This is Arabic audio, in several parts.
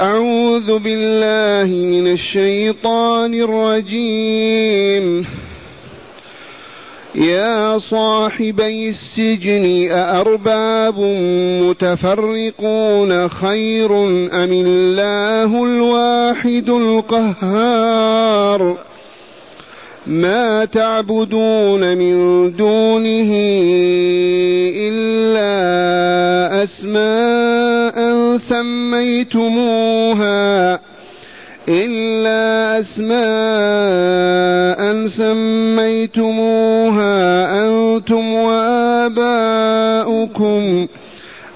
أعوذ بالله من الشيطان الرجيم. يا صاحبي السجن أأرباب متفرقون خير أم الله الواحد القهار؟ ما تعبدون من دونه إلا أسماء سميتموها إلا أسماء سميتموها أنتم وآباؤكم.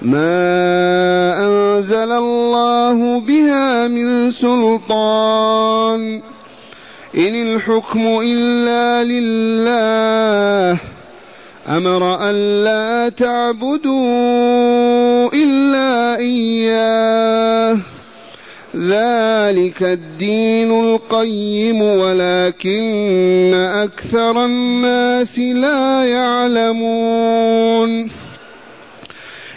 ما أنزل الله بها من سلطان. إن الحكم إلا لله أمر ألا تعبدوا إلا إياه. ذلك الدين القيم ولكن أكثر الناس لا يعلمون.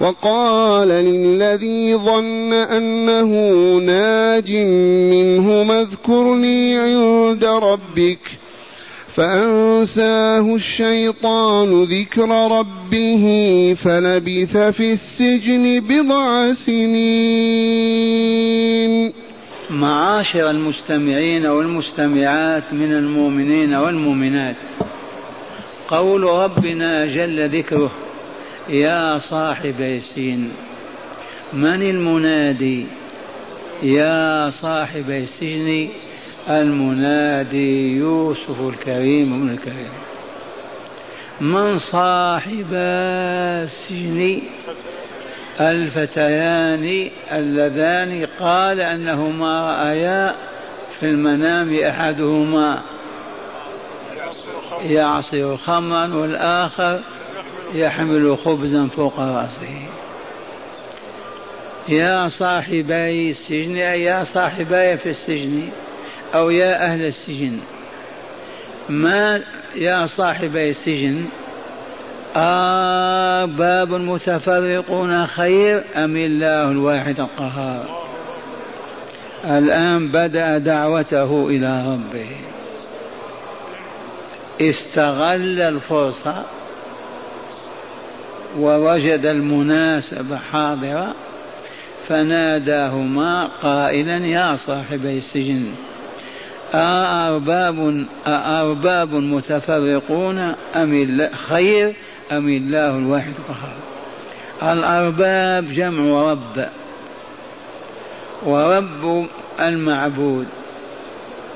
وقال للذي ظن أنه ناج منه اذكرني عند ربك فأنساه الشيطان ذكر ربه فلبث في السجن بضع سنين. معاشر المستمعين والمستمعات من المؤمنين والمؤمنات قول ربنا جل ذكره يا صاحب السجن من المنادي؟ يا صاحب السجن المنادي يوسف الكريم ابن الكريم. من صاحب السجن الفتيان اللذان قال انهما رأيا في المنام أحدهما. يعصر خمرا والآخر يحمل خبزا فوق رأسه. يا صاحبي السجن يا صاحبي في السجن أو يا أهل السجن. ما يا صاحبي السجن أرباب متفرقون خير أم الله الواحد القهار؟ الآن بدأ دعوته إلى ربه. استغل الفرصة ووجد المناسبة حاضرة فناداهما قائلا يا صاحبي السجن أأرباب أأرباب متفرقون أم خير أم الله الواحد القهار؟ الأرباب جمع رب ورب المعبود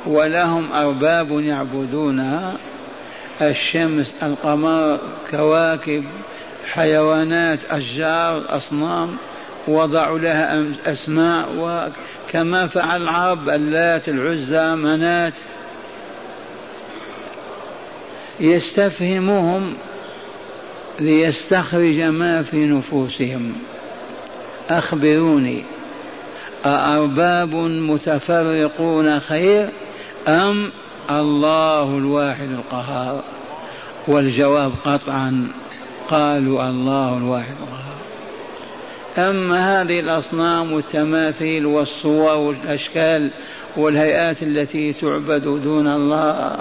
ولهم أرباب يعبدونها الشمس القمر كواكب حيوانات أشجار أصنام وضعوا لها أسماء كما فعل العرب اللات العزى منات. يستفهمهم ليستخرج ما في نفوسهم. أخبروني أأرباب متفرقون خير أم الله الواحد القهار؟ والجواب قطعا. قالوا الله الواحد. أما هذه الأصنام والتماثيل والصور والأشكال والهيئات التي تعبد دون الله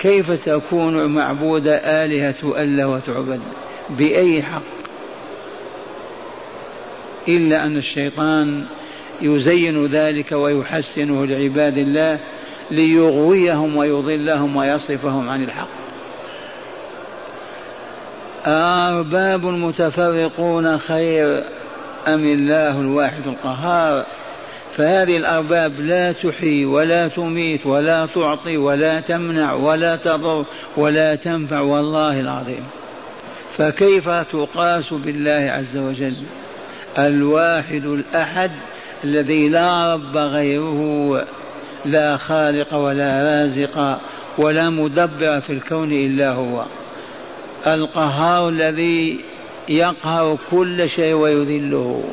كيف تكون معبودة آلهة ألا وتعبد؟ بأي حق؟ إلا أن الشيطان يزين ذلك ويحسنه لعباد الله ليغويهم ويضلهم ويصرفهم عن الحق. أرباب متفرقون خير أم الله الواحد القهار. فهذه الأرباب لا تحيي ولا تميت ولا تعطي ولا تمنع ولا تضر ولا تنفع والله العظيم. فكيف تقاس بالله عز وجل؟ الواحد الأحد الذي لا رب غيره لا خالق ولا رازق ولا مدبر في الكون إلا هو. القهار الذي يقهر كل شيء ويذله.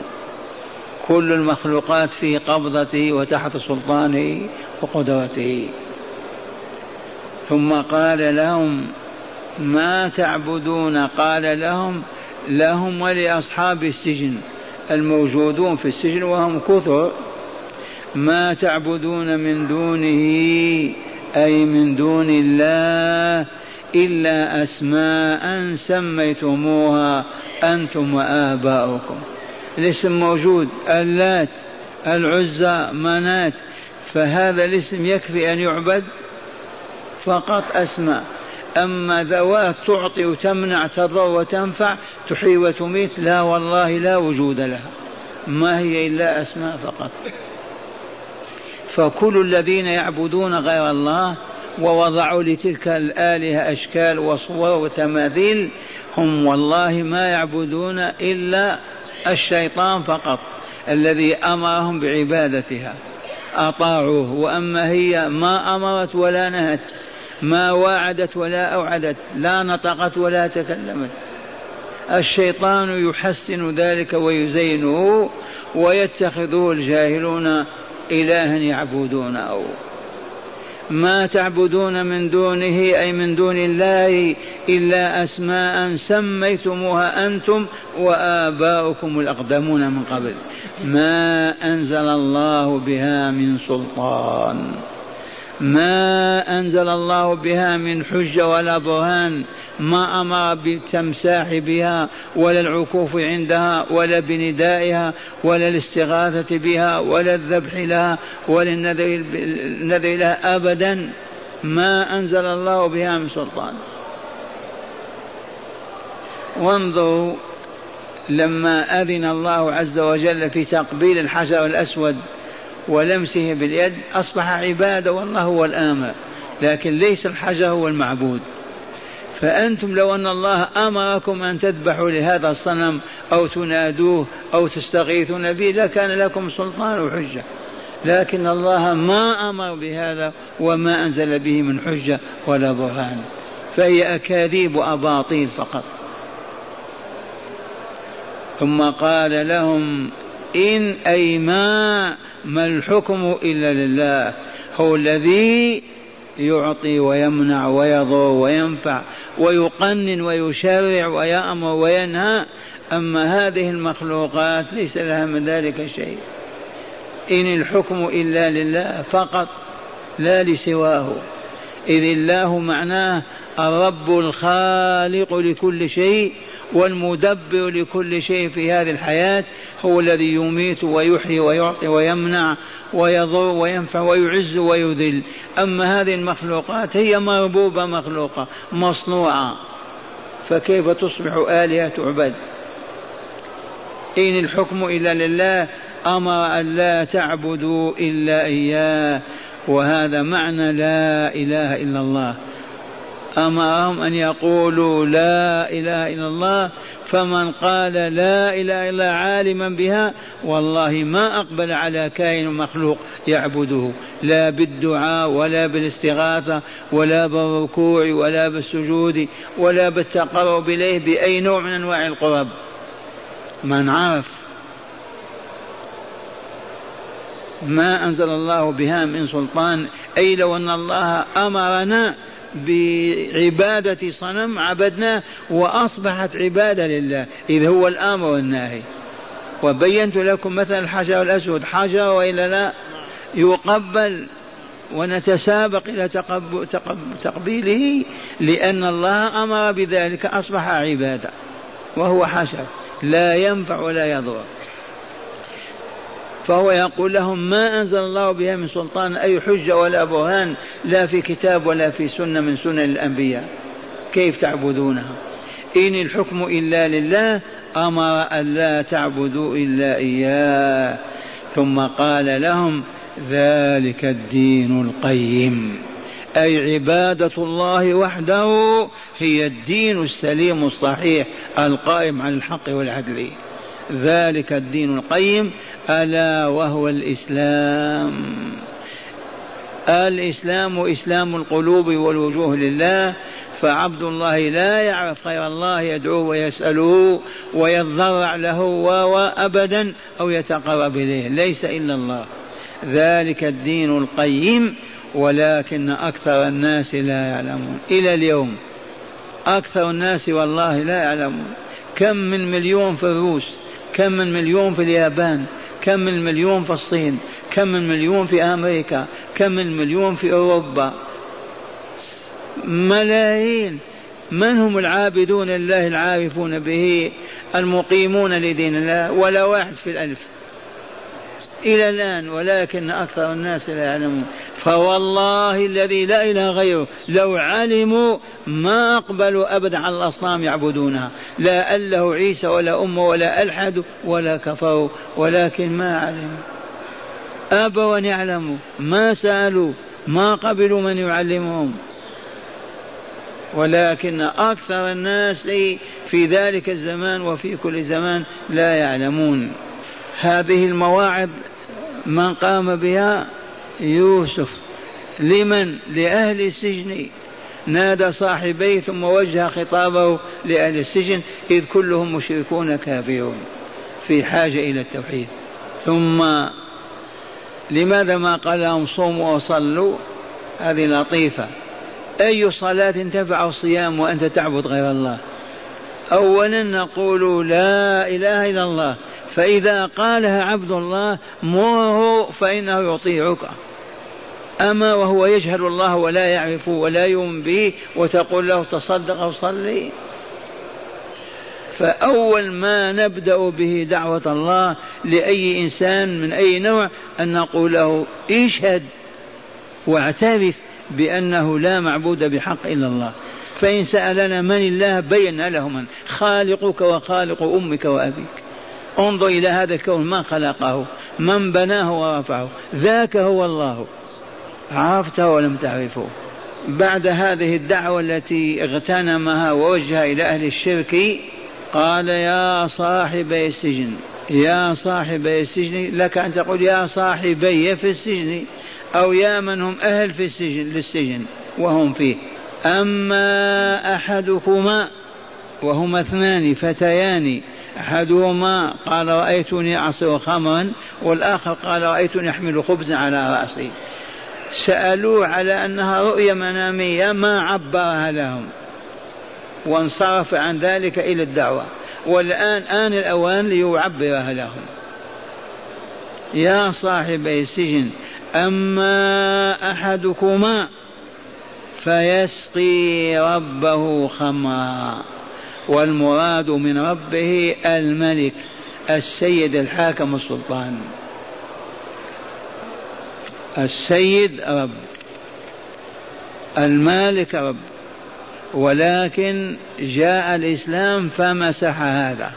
كل المخلوقات في قبضته وتحت سلطانه وقدرته. ثم قال لهم ما تعبدون؟ قال لهم لهم ولأصحاب السجن الموجودون في السجن وهم كثر ما تعبدون من دونه أي من دون الله إلا أسماء سميتموها أنتم وآباؤكم. الاسم موجود اللات العزى منات. فهذا الاسم يكفي أن يعبد فقط أسماء. أما ذوات تعطي وتمنع تضر وتنفع تحيي وتميت لا والله لا وجود لها. ما هي إلا أسماء فقط. فكل الذين يعبدون غير الله ووضعوا لتلك الآلهة أشكال وصور وتماثيل هم والله ما يعبدون إلا الشيطان فقط الذي أمرهم بعبادتها. أطاعوه وأما هي ما أمرت ولا نهت ما واعدت ولا أوعدت لا نطقت ولا تكلمت. الشيطان يحسن ذلك ويزينه ويتخذه الجاهلون إلها يعبدونه. ما تعبدون من دونه أي من دون الله إلا أسماء سميتموها أنتم وآباؤكم الأقدمون من قبل. ما أنزل الله بها من سلطان. ما أنزل الله بها من حجة ولا برهان ما أمر بالتمساح بها ولا العكوف عندها ولا بندائها ولا الاستغاثة بها ولا الذبح لها ولا النذر لها أبدا. ما أنزل الله بها من سلطان. وانظروا لما أذن الله عز وجل في تقبيل الحجر الأسود ولمسه باليد أصبح عبادة والله هو الآمر لكن ليس الحجر هو المعبود. فأنتم لو أن الله أمركم أن تذبحوا لهذا الصنم أو تنادوه أو تستغيثون به لكان لكم سلطان وحجة. لكن الله ما أمر بهذا وما أنزل به من حجة ولا برهان. فهي أكاذيب وأباطيل فقط. ثم قال لهم إن أي ما ما الحكم إلا لله. هو الذي يعطي ويمنع ويضر وينفع ويقنن ويشرع ويأمر وينهى. أما هذه المخلوقات ليس لها من ذلك شيء. إن الحكم إلا لله فقط لا لسواه. إذ الله معناه الرب الخالق لكل شيء والمدبر لكل شيء في هذه الحياة هو الذي يميت ويحيي ويعطي ويمنع ويضر وينفع ويعز ويذل. أما هذه المخلوقات هي مربوبة مخلوقة مصنوعة. فكيف تصبح آلهة تعبد إن الحكم إلا لله أمر أن لا تعبدوا إلا إياه. وهذا معنى لا إله إلا الله. أمرهم أن يقولوا لا إله إلا الله فمن قال لا إله إلا عالما بها والله ما أقبل على كائن مخلوق يعبده. لا بالدعاء ولا بالاستغاثة ولا بالركوع ولا بالسجود ولا بالتقرب إليه بأي نوع من أنواع القرب. من عرف ما أنزل الله بها من سلطان أي لو أن الله أمرنا بعبادة صنم عبدناه وأصبحت عبادة لله. إذ هو الأمر والناهي وبينت لكم مثل الحجر الأسود حجر وإلا لا يقبل ونتسابق إلى تقبيله لأن الله أمر بذلك أصبح عبادة وهو حجر لا ينفع ولا يضر. فهو يقول لهم ما أنزل الله بها من سلطان أي حجة ولا برهان لا في كتاب ولا في سنة من سنن الأنبياء. كيف تعبدونها؟ إن الحكم إلا لله أمر أن لا تعبدوا إلا إياه. ثم قال لهم ذلك الدين القيم. أي عبادة الله وحده هي الدين السليم الصحيح القائم على الحق والعدل. ذلك الدين القيم ألا وهو الإسلام. الإسلام إسلام القلوب والوجوه لله فعبد الله لا يعرف غير الله يدعوه ويسأله ويضرع له وأبدا أو يتقرب إليه. ليس إلا الله. ذلك الدين القيم ولكن أكثر الناس لا يعلمون. إلى اليوم أكثر الناس والله لا يعلمون. كم من مليون في الروس. كم من مليون في اليابان كم من مليون في الصين كم من مليون في أمريكا كم من مليون في أوروبا. ملايين. من هم العابدون لله العارفون به المقيمون لدين الله؟ ولا واحد في الألف. إلى الآن ولكن أكثر الناس لا يعلمون. فوالله الذي لا إله غيره لو علموا ما أقبلوا أبدا على الأصنام يعبدونها. لا أله عيسى ولا أمه ولا ألحدوا ولا كفروا ولكن ما علموا. أبوا أن يعلموا ما سألوا ما قبلوا من يعلمهم. ولكن أكثر الناس في ذلك الزمان وفي كل زمان لا يعلمون. هذه المواعظ من قام بها يوسف لمن؟ لأهل السجن. نادى صاحبيه ثم وجه خطابه لأهل السجن إذ كلهم مشركون كافرون في حاجة إلى التوحيد. ثم لماذا ما قال لهم صوموا وصلوا؟ هذه لطيفة. أي صلاة تنفع الصيام وأنت تعبد غير الله؟ أولا نقول لا إله إلا الله فإذا قالها عبد الله مره فإنه يطيعك. أما وهو يجهل الله ولا يعرف ولا يؤمن به وتقول له تصدق وصلي فأول ما نبدأ به دعوة الله لأي إنسان من أي نوع أن نقول له اشهد واعترف بأنه لا معبود بحق إلا الله. فإن سألنا من الله بين له من؟ خالقك وخالق أمك وأبيك. انظر إلى هذا الكون من خلقه من بناه ورفعه ذاك هو الله. عرفته ولم تعرفه. بعد هذه الدعوة التي اغتنمها ووجه إلى أهل الشرك قال يا صاحبي السجن يا صاحبي السجن لك أن تقول يا صاحبي في السجن أو يا من هم أهل في السجن للسجن وهم فيه. أما أحدكما وهما اثنان فتيان أحدهما قال رأيتني أعصر خمرا والآخر قال رأيتني أحمل خبزا على رأسي. سألوه على أنها رؤيا منامية ما عبرها لهم وانصرف عن ذلك إلى الدعوة. والآن آن الأوان ليعبرها لهم. يا صاحبي السجن أما أحدكما فيسقي ربه خمرا والمراد من ربه الملك السيد الحاكم السلطان. السيد رب المالك رب ولكن جاء الإسلام فمسح هذا.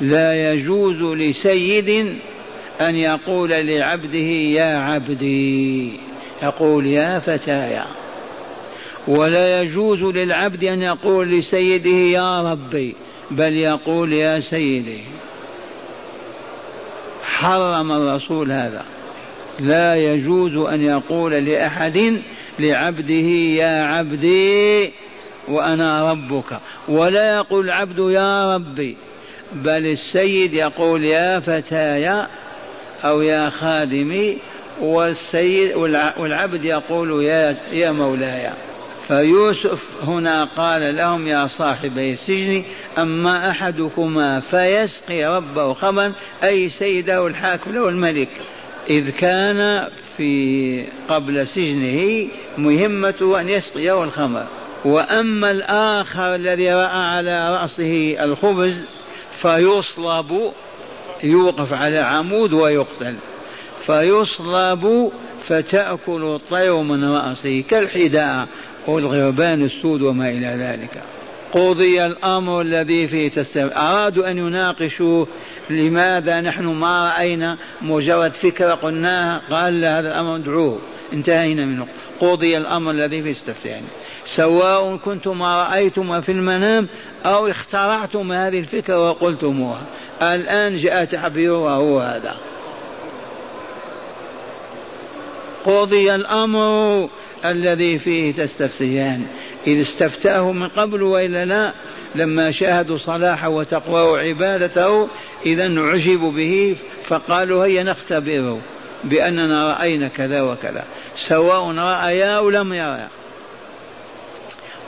لا يجوز لسيد أن يقول لعبده يا عبدي يقول يا فتايا. ولا يجوز للعبد أن يقول لسيده يا ربي بل يقول يا سيدي. حرم الرسول هذا. لا يجوز أن يقول لأحد لعبده يا عبدي وأنا ربك. ولا يقول العبد يا ربي بل السيد يقول يا فتاي أو يا خادمي والسيد والعبد يقول يا يا مولاي. فيوسف هنا قال لهم يا صاحبي السجن أما أحدكما فيسقي ربه خمرا أي سيده الحاكم له الملك. إذ كان في قبل سجنه مهمته أن يسقيه الخمر. وأما الآخر الذي رأى على رأسه الخبز فيصلب يوقف على عمود ويقتل. فيصلب فتأكل الطير من رأسه كالحداء والغربان السود وما إلى ذلك. قضي الأمر الذي فيه تستمع أرادوا أن يناقشوا لماذا نحن ما رأينا مجرد فكرة قلناها. قال لا هذا الأمر ادعوه انتهينا منه. قضي الأمر الذي فيه تستفتيان سواء كنتم ما رأيتم في المنام أو اخترعتم هذه الفكرة وقلتموها. الآن جاء تعبيرها هو هذا. قضي الأمر الذي فيه تستفتيان. إذ استفتاه من قبل وإلا لا لما شاهدوا صلاحه وتقواه وعبادته إذا عجبوا به فقالوا هيا نختبره بأننا رأينا كذا وكذا. سواء رأيا أو لم يرى.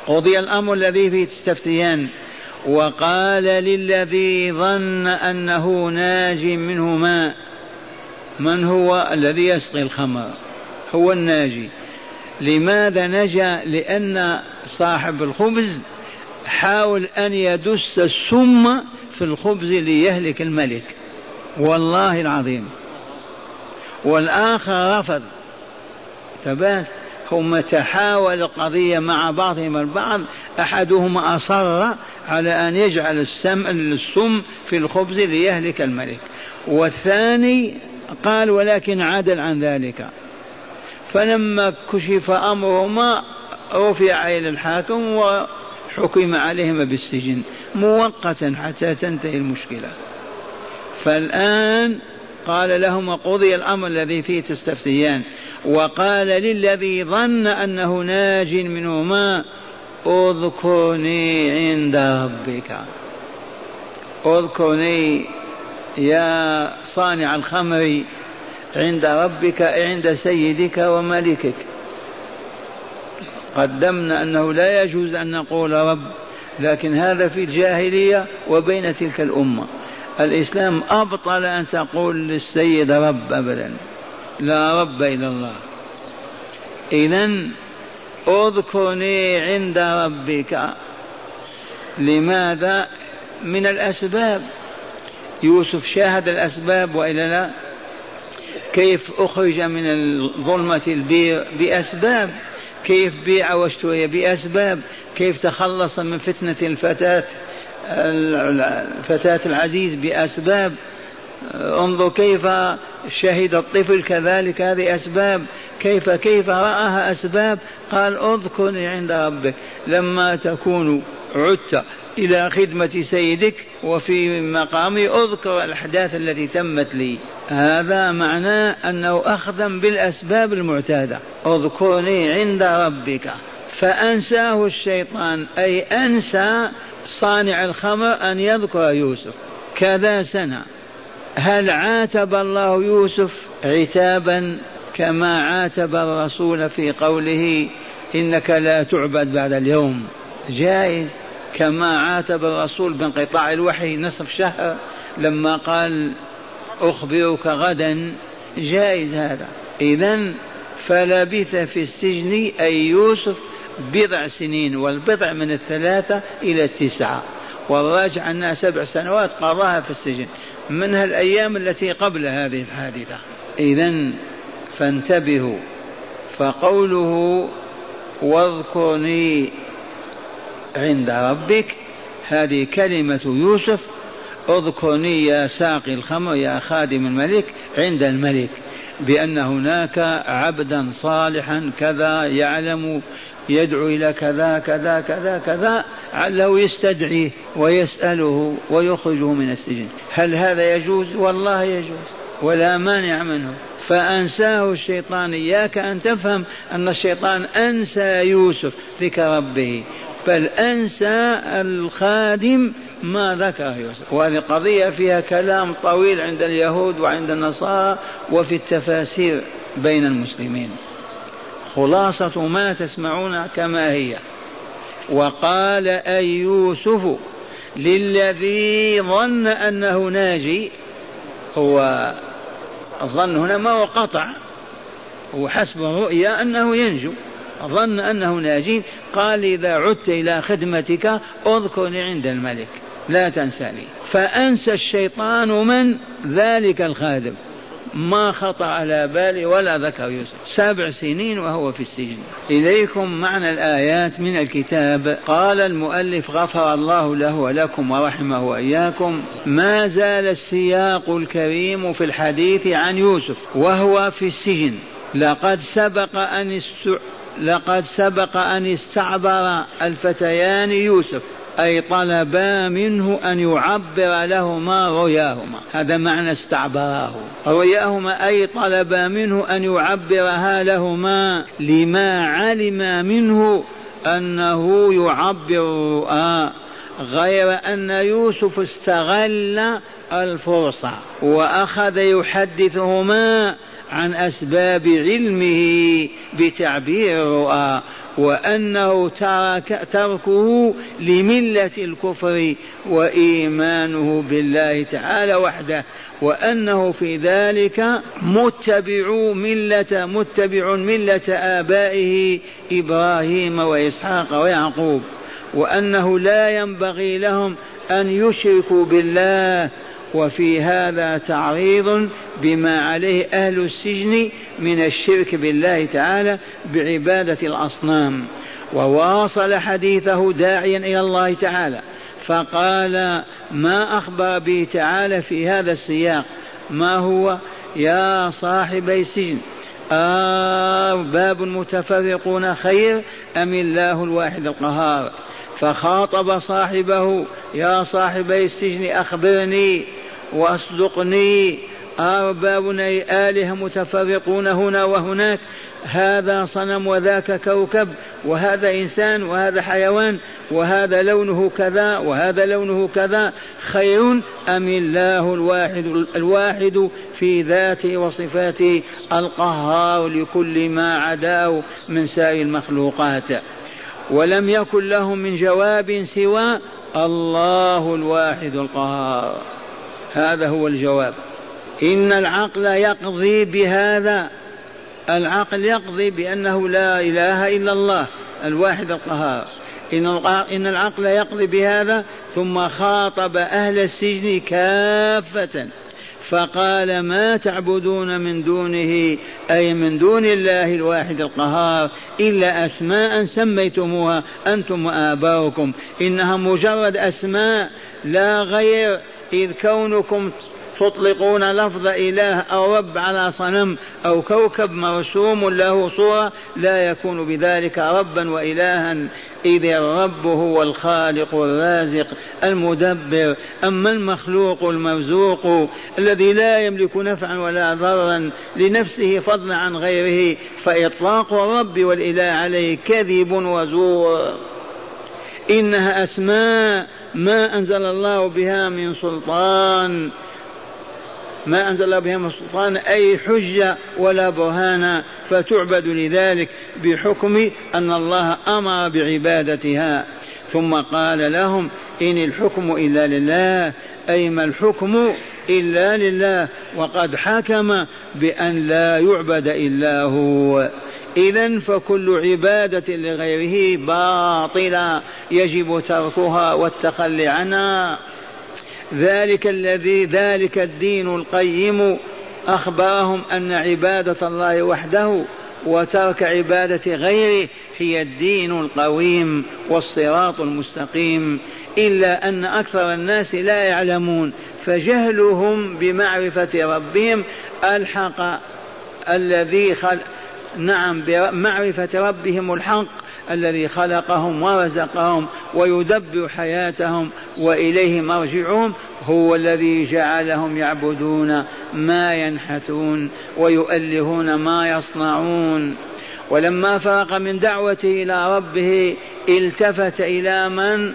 قضي الأمر الذي فيه تستفتيان. وقال للذي ظن أنه ناج منه ماء من هو؟ الذي يسقي الخمر. هو الناجي. لماذا نجا؟ لأن صاحب الخبز حاول أن يدس السم في الخبز ليهلك الملك. والله العظيم. والآخر رفض. ثبات هم تحاول القضية مع بعضهم البعض. أحدهما أصر على أن يجعل السم السم في الخبز ليهلك الملك. والثاني قال ولكن عدل عن ذلك. فلما كشف أمرهما رفع إلى الحاكم وحكم عليهما بالسجن مؤقتا حتى تنتهي المشكلة. فالآن قال لهما قضي الأمر الذي فيه تستفتيان. وقال للذي ظن أنه ناج منهما اذكرني عند ربك. اذكرني يا صانع الخمر عند ربك عند سيدك وملكك. قدمنا أنه لا يجوز أن نقول رب لكن هذا في الجاهلية وبين تلك الأمة. الإسلام أبطل أن تقول للسيد رب ابدا. لا رب إلا الله. اذا اذكرني عند ربك. لماذا؟ من الأسباب. يوسف شاهد الأسباب وإلا لا؟ كيف أخرج من ظلمة البير بأسباب؟ كيف بيع واشتري بأسباب؟ كيف تخلص من فتنة الفتاة الفتاة العزيز بأسباب؟ انظر كيف شهد الطفل كذلك هذه أسباب كيف كيف رآها أسباب قال اذكرني عند ربك لما تكون عدت إلى خدمة سيدك وفي مقامي أذكر الأحداث التي تمت لي. هذا معناه أنه أخذا بالأسباب المعتادة. اذكرني عند ربك. فأنساه الشيطان أي أنسى صانع الخمر أن يذكر يوسف. كذا سنة. هل عاتب الله يوسف عتابا كما عاتب الرسول في قوله إنك لا تعبد بعد اليوم؟ جائز. كما عاتب الرسول بانقطاع الوحي نصف شهر لما قال أخبرك غدا. جائز هذا. إذا فلبث في السجن أي يوسف بضع سنين والبضع من الثلاثة إلى التسعة. والراجع أنها سبع سنوات قضاها في السجن. منها الأيام التي قبل هذه الحادثة. إذا فانتبهوا. فقوله واذكرني عند ربك هذه كلمة يوسف اذكرني يا ساقي الخمر يا خادم الملك عند الملك بأن هناك عبدا صالحا كذا يعلم يدعو إلى كذا كذا كذا كذا عله يستدعيه ويسأله ويخرجه من السجن. هل هذا يجوز؟ والله يجوز ولا مانع منه. فأنساه الشيطان إياك أن تفهم أن الشيطان أنسى يوسف ذكر ربه. بل أنسى الخادم ما ذكره يوسف. وهذه قضية فيها كلام طويل عند اليهود وعند النصارى وفي التفاسير بين المسلمين. خلاصة ما تسمعون كما هي. وقال أي يوسف للذي ظن أنه ناجي هو الظن هنا ما هو قطع هو حسب الرؤيا أنه ينجو ظن أنه ناجي قال إذا عدت إلى خدمتك أذكرني عند الملك لا تنساني. فأنسى الشيطان من ذلك الخادم. ما خطر على بالي ولا ذكر يوسف. سبع سنين وهو في السجن. إليكم معنى الآيات من الكتاب. قال المؤلف غفر الله له ولكم ورحمه وإياكم ما زال السياق الكريم في الحديث عن يوسف وهو في السجن. لقد سبق أن است... لقد سبق أن استعبر الفتيان يوسف أي طلبا منه أن يعبر لهما رؤياهما. هذا معنى استعبراه رؤياهما أي طلبا منه أن يعبرها لهما لما علم منه أنه يعبر. الرؤى غير أن يوسف استغل الفرصة وأخذ يحدثهما عن أسباب علمه بتعبير الرؤى وأنه ترك تركه لملة الكفر وإيمانه بالله تعالى وحده وأنه في ذلك متبع ملة متبع ملة آبائه إبراهيم وإسحاق ويعقوب وأنه لا ينبغي لهم أن يشركوا بالله وفي هذا تعريض بما عليه أهل السجن من الشرك بالله تعالى بعبادة الأصنام. وواصل حديثه داعيا إلى الله تعالى فقال ما أخبر به تعالى في هذا السياق؟ ما هو؟ يا صاحبي السجن أرباب متفرقون خير أم الله الواحد القهار؟ فخاطب صاحبه يا صاحبي السجن أخبرني وأصدقني أرباب أي آلهة متفرقون هنا وهناك. هذا صنم وذاك كوكب وهذا إنسان وهذا حيوان وهذا لونه كذا وهذا لونه كذا. خير أم الله الواحد الواحد في ذاته وصفاته؟ القهار لكل ما عداه من سائر المخلوقات. ولم يكن لهم من جواب سوى الله الواحد القهار. هذا هو الجواب. إن العقل يقضي بهذا العقل يقضي بأنه لا إله إلا الله الواحد القهار. إن العقل يقضي بهذا ثم خاطب أهل السجن كافة. فقال ما تعبدون من دونه أي من دون الله الواحد القهار إلا أسماء سميتموها أنتم وآباؤكم. إنها مجرد أسماء لا غير إذ كونكم تطلقون لفظ إله أو رب على صنم أو كوكب مرسوم له صورة لا يكون بذلك ربا وإلها إذ الرب هو الخالق الرازق المدبر. أما المخلوق المرزوق الذي لا يملك نفعا ولا ضرا لنفسه فضلا عن غيره فإطلاق الرب والإله عليه كذب وزور. إنها أسماء ما أنزل الله بها من سلطان. ما أنزل الله بها من سلطان أي حجة ولا برهان فتعبد لذلك بحكم أن الله أمر بعبادتها. ثم قال لهم إن الحكم إلا لله أي ما الحكم إلا لله وقد حكم بأن لا يعبد إلا هو. إذا فكل عبادة لغيره باطلة يجب تركها والتخلي عنها. ذلك الذي ذلك الدين القيم. أخبرهم أن عبادة الله وحده وترك عبادة غيره هي الدين القويم والصراط المستقيم. إلا أن أكثر الناس لا يعلمون فجهلهم بمعرفة ربهم ألحق الذي خل... نعم بمعرفة ربهم الحق الذي خلقهم ورزقهم ويدبر حياتهم وإليه مرجعهم هو الذي جعلهم يعبدون ما ينحتون ويؤلهون ما يصنعون. ولما فرق من دعوته إلى ربه التفت إلى من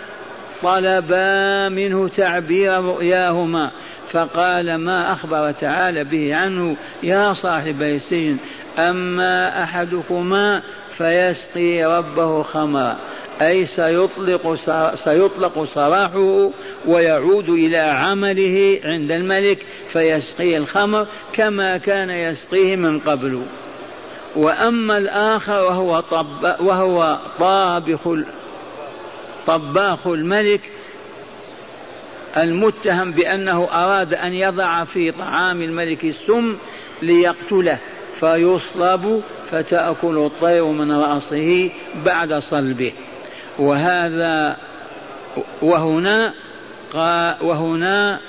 طلبا منه تعبير رؤياهما فقال ما اخبر تعالى به عنه يا صاحبي السجن؟ أما أحدكما فيسقي ربه خمرا أي سيطلق سيطلق سراحه ويعود إلى عمله عند الملك فيسقيه الخمر كما كان يسقيه من قبل. وأما الآخر وهو طب وهو طابخ طباخ الملك المتهم بأنه أراد أن يضع في طعام الملك السم ليقتله. فيصلب فتأكل الطير من رأسه بعد صلبه. وهذا وهنا وهنا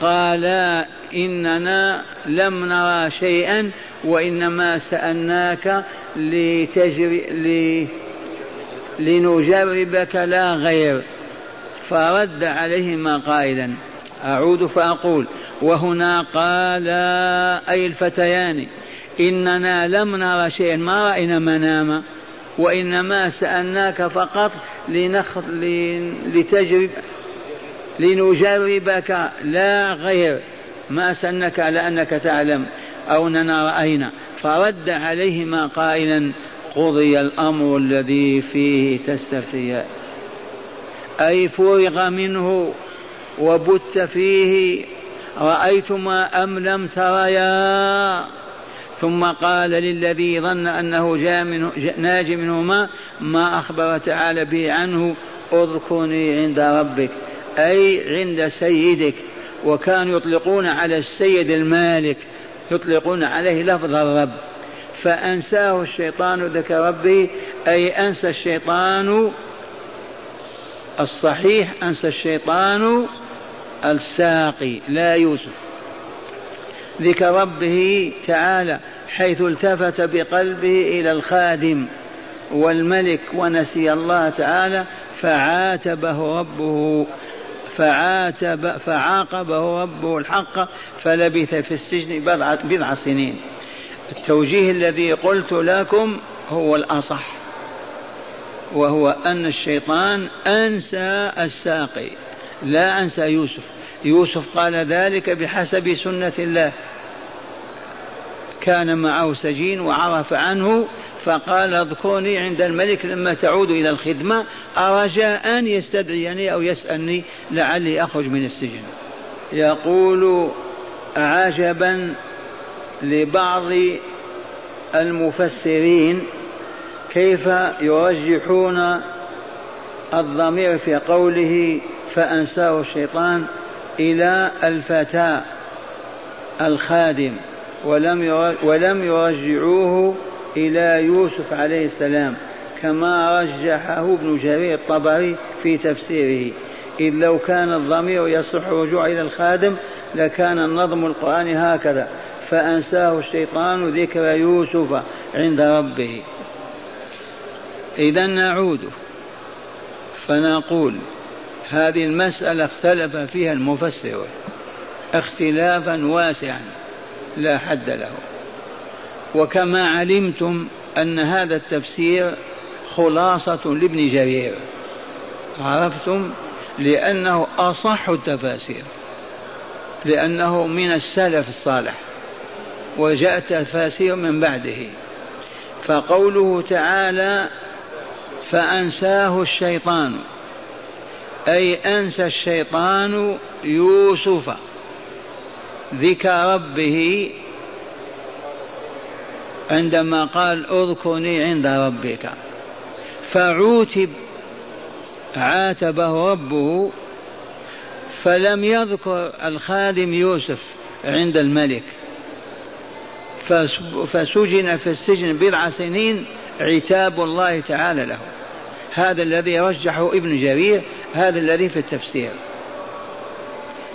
قالا إننا لم نرى شيئا وإنما سألناك لتجري لنجربك لا غير. فرد عليهما قائلا أعود فأقول وهنا قال أي الفتيان إننا لم نرى شيئا ما رأينا مناما وإنما سألناك فقط لنخ... لتجرب لنجربك لا غير ما سألناك على أنك تعلم أو أننا رأينا. فرد عليهما قائلا قضي الأمر الذي فيه تستفتيان أي فرغ منه وبت فيه رأيتما أم لم تريا. ثم قال للذي ظن أنه جاء منه ناجي منهما ما أخبر تعالى به عنه اذكرني عند ربك أي عند سيدك. وكانوا يطلقون على السيد المالك يطلقون عليه لفظ الرب. فأنساه الشيطان ذكر ربه أي أنسى الشيطان الصحيح أنسى الشيطان الساقي لا يوسف. ذكر ربه تعالى حيث التفت بقلبه إلى الخادم والملك ونسي الله تعالى فعاتبه ربه فعاتب فعاقبه ربه الحق فلبث في السجن بضع, بضع سنين. التوجيه الذي قلت لكم هو الأصح وهو أن الشيطان أنسى الساقي. لا أنسى يوسف. يوسف قال ذلك بحسب سنة الله. كان معه سجين وعرف عنه فقال اذكرني عند الملك لما تعود إلى الخدمة أرجاء أن يستدعيني أو يسألني لعلي أخرج من السجن. يقول عجبا لبعض المفسرين كيف يرجحون الضمير في قوله فأنساه الشيطان إلى الفتى الخادم ولم ولم يرجعوه إلى يوسف عليه السلام كما رجحه ابن جرير الطبري في تفسيره. إذ لو كان الضمير يصح الرجوع إلى الخادم لكان النظم القرآني هكذا. فأنساه الشيطان ذكر يوسف عند ربه. إذا نعود. فنقول هذه المسألة اختلف فيها المفسرون اختلافا واسعا لا حد له. وكما علمتم أن هذا التفسير خلاصة لابن جرير. عرفتم؟ لأنه أصح التفاسير لأنه من السلف الصالح وجاء تفاسير من بعده. فقوله تعالى فأنساه الشيطان أي أنسى الشيطان يوسف ذكر ربه عندما قال اذكرني عند ربك. فعوتب عاتبه ربه فلم يذكر الخادم يوسف عند الملك. فسجن في السجن بضع سنين عتاب الله تعالى له. هذا الذي رجحه ابن جرير هذا الذي في التفسير.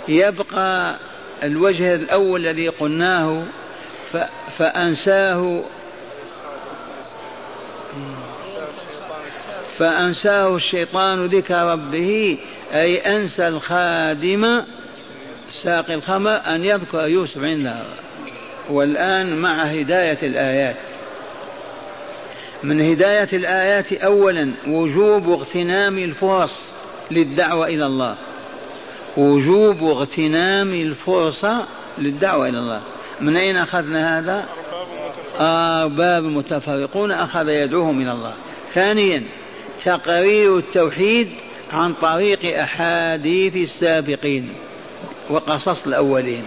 يبقى الوجه الأول الذي قلناه فأنساه فأنساه الشيطان ذكر ربه أي أنسى الخادم ساقي الخمر أن يذكر يوسف عندها والآن مع هداية الآيات. من هداية الآيات أولا وجوب اغتنام الفرص للدعوة إلى الله. وجوب اغتنام الفرصة للدعوة إلى الله. من أين أخذنا هذا؟ أرباب متفرقون أخذ يدعوهم إلى الله. ثانيا تقرير التوحيد عن طريق أحاديث السابقين وقصص الأولين.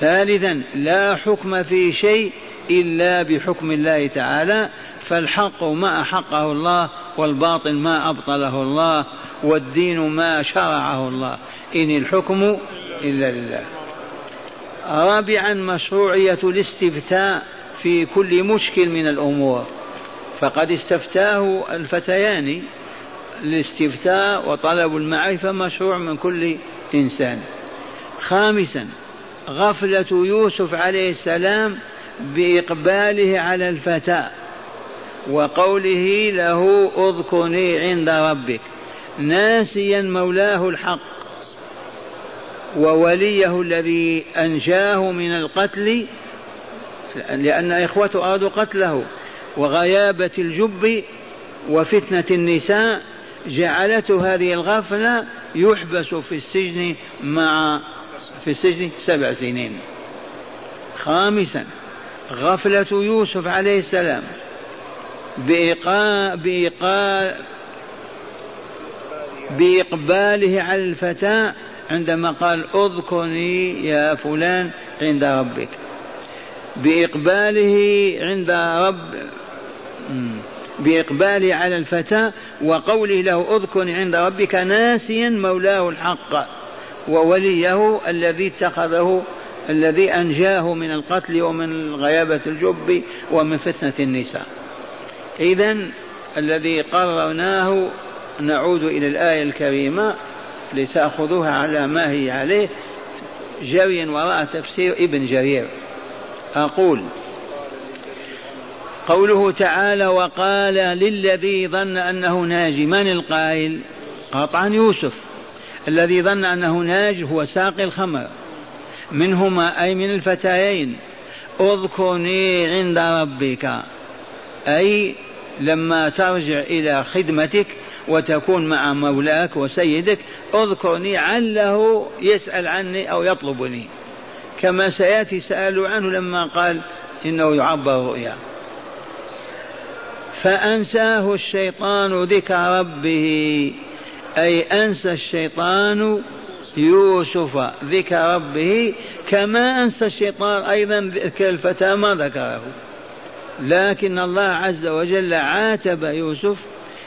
ثالثا لا حكم في شيء إلا بحكم الله تعالى. فالحق ما أحقه الله والباطل ما أبطله الله والدين ما شرعه الله. إن الحكم إلا لله. رابعا مشروعية الاستفتاء في كل مشكل من الأمور. فقد استفتاه الفتيان الاستفتاء وطلب المعرفة مشروع من كل إنسان. خامسا غفلة يوسف عليه السلام بإقباله على الفتاة. وقوله له اذكرني عند ربك. ناسيا مولاه الحق ووليه الذي أنجاه من القتل لأن إخوته أرادوا قتله وغيابة الجب وفتنة النساء جعلته هذه الغفلة يحبس في السجن مع في السجن سبع سنين. خامسا غفلة يوسف عليه السلام. بإيقاع بإيقاع بإقباله على الفتاة عندما قال اذكرني يا فلان عند ربك. بإقباله عند رب بإقباله على الفتاة وقوله له اذكرني عند ربك ناسيا مولاه الحق ووليه الذي اتخذه الذي أنجاه من القتل ومن غيابة الجب ومن فتنة النساء. إذا الذي قررناه نعود إلى الآية الكريمة لتأخذوها على ما هي عليه. جريا وراء تفسير ابن جرير. أقول قوله تعالى وقال للذي ظن أنه ناجي من القائل؟ قطعا يوسف. الذي ظن أنه ناج هو ساقي الخمر. منهما أي من الفتيين اذكرني عند ربك. أي لما ترجع إلى خدمتك وتكون مع مولاك وسيدك اذكرني عله يسأل عني أو يطلبني. كما سيأتي سألوا عنه لما قال إنه يعبر رؤيا فأنساه الشيطان ذكر ربه أي أنسى الشيطان يوسف ذكر ربه كما أنسى الشيطان أيضا ذكر الفتى ما ذكره. لكن الله عز وجل عاتب يوسف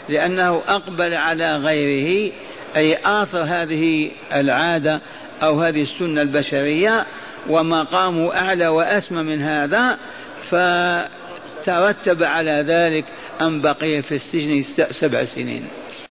لأنه أقبل على غيره أي آثر هذه العادة أو هذه السنة البشرية ومقامه أعلى وأسمى من هذا فترتب على ذلك أن بقي في السجن سبع سنين.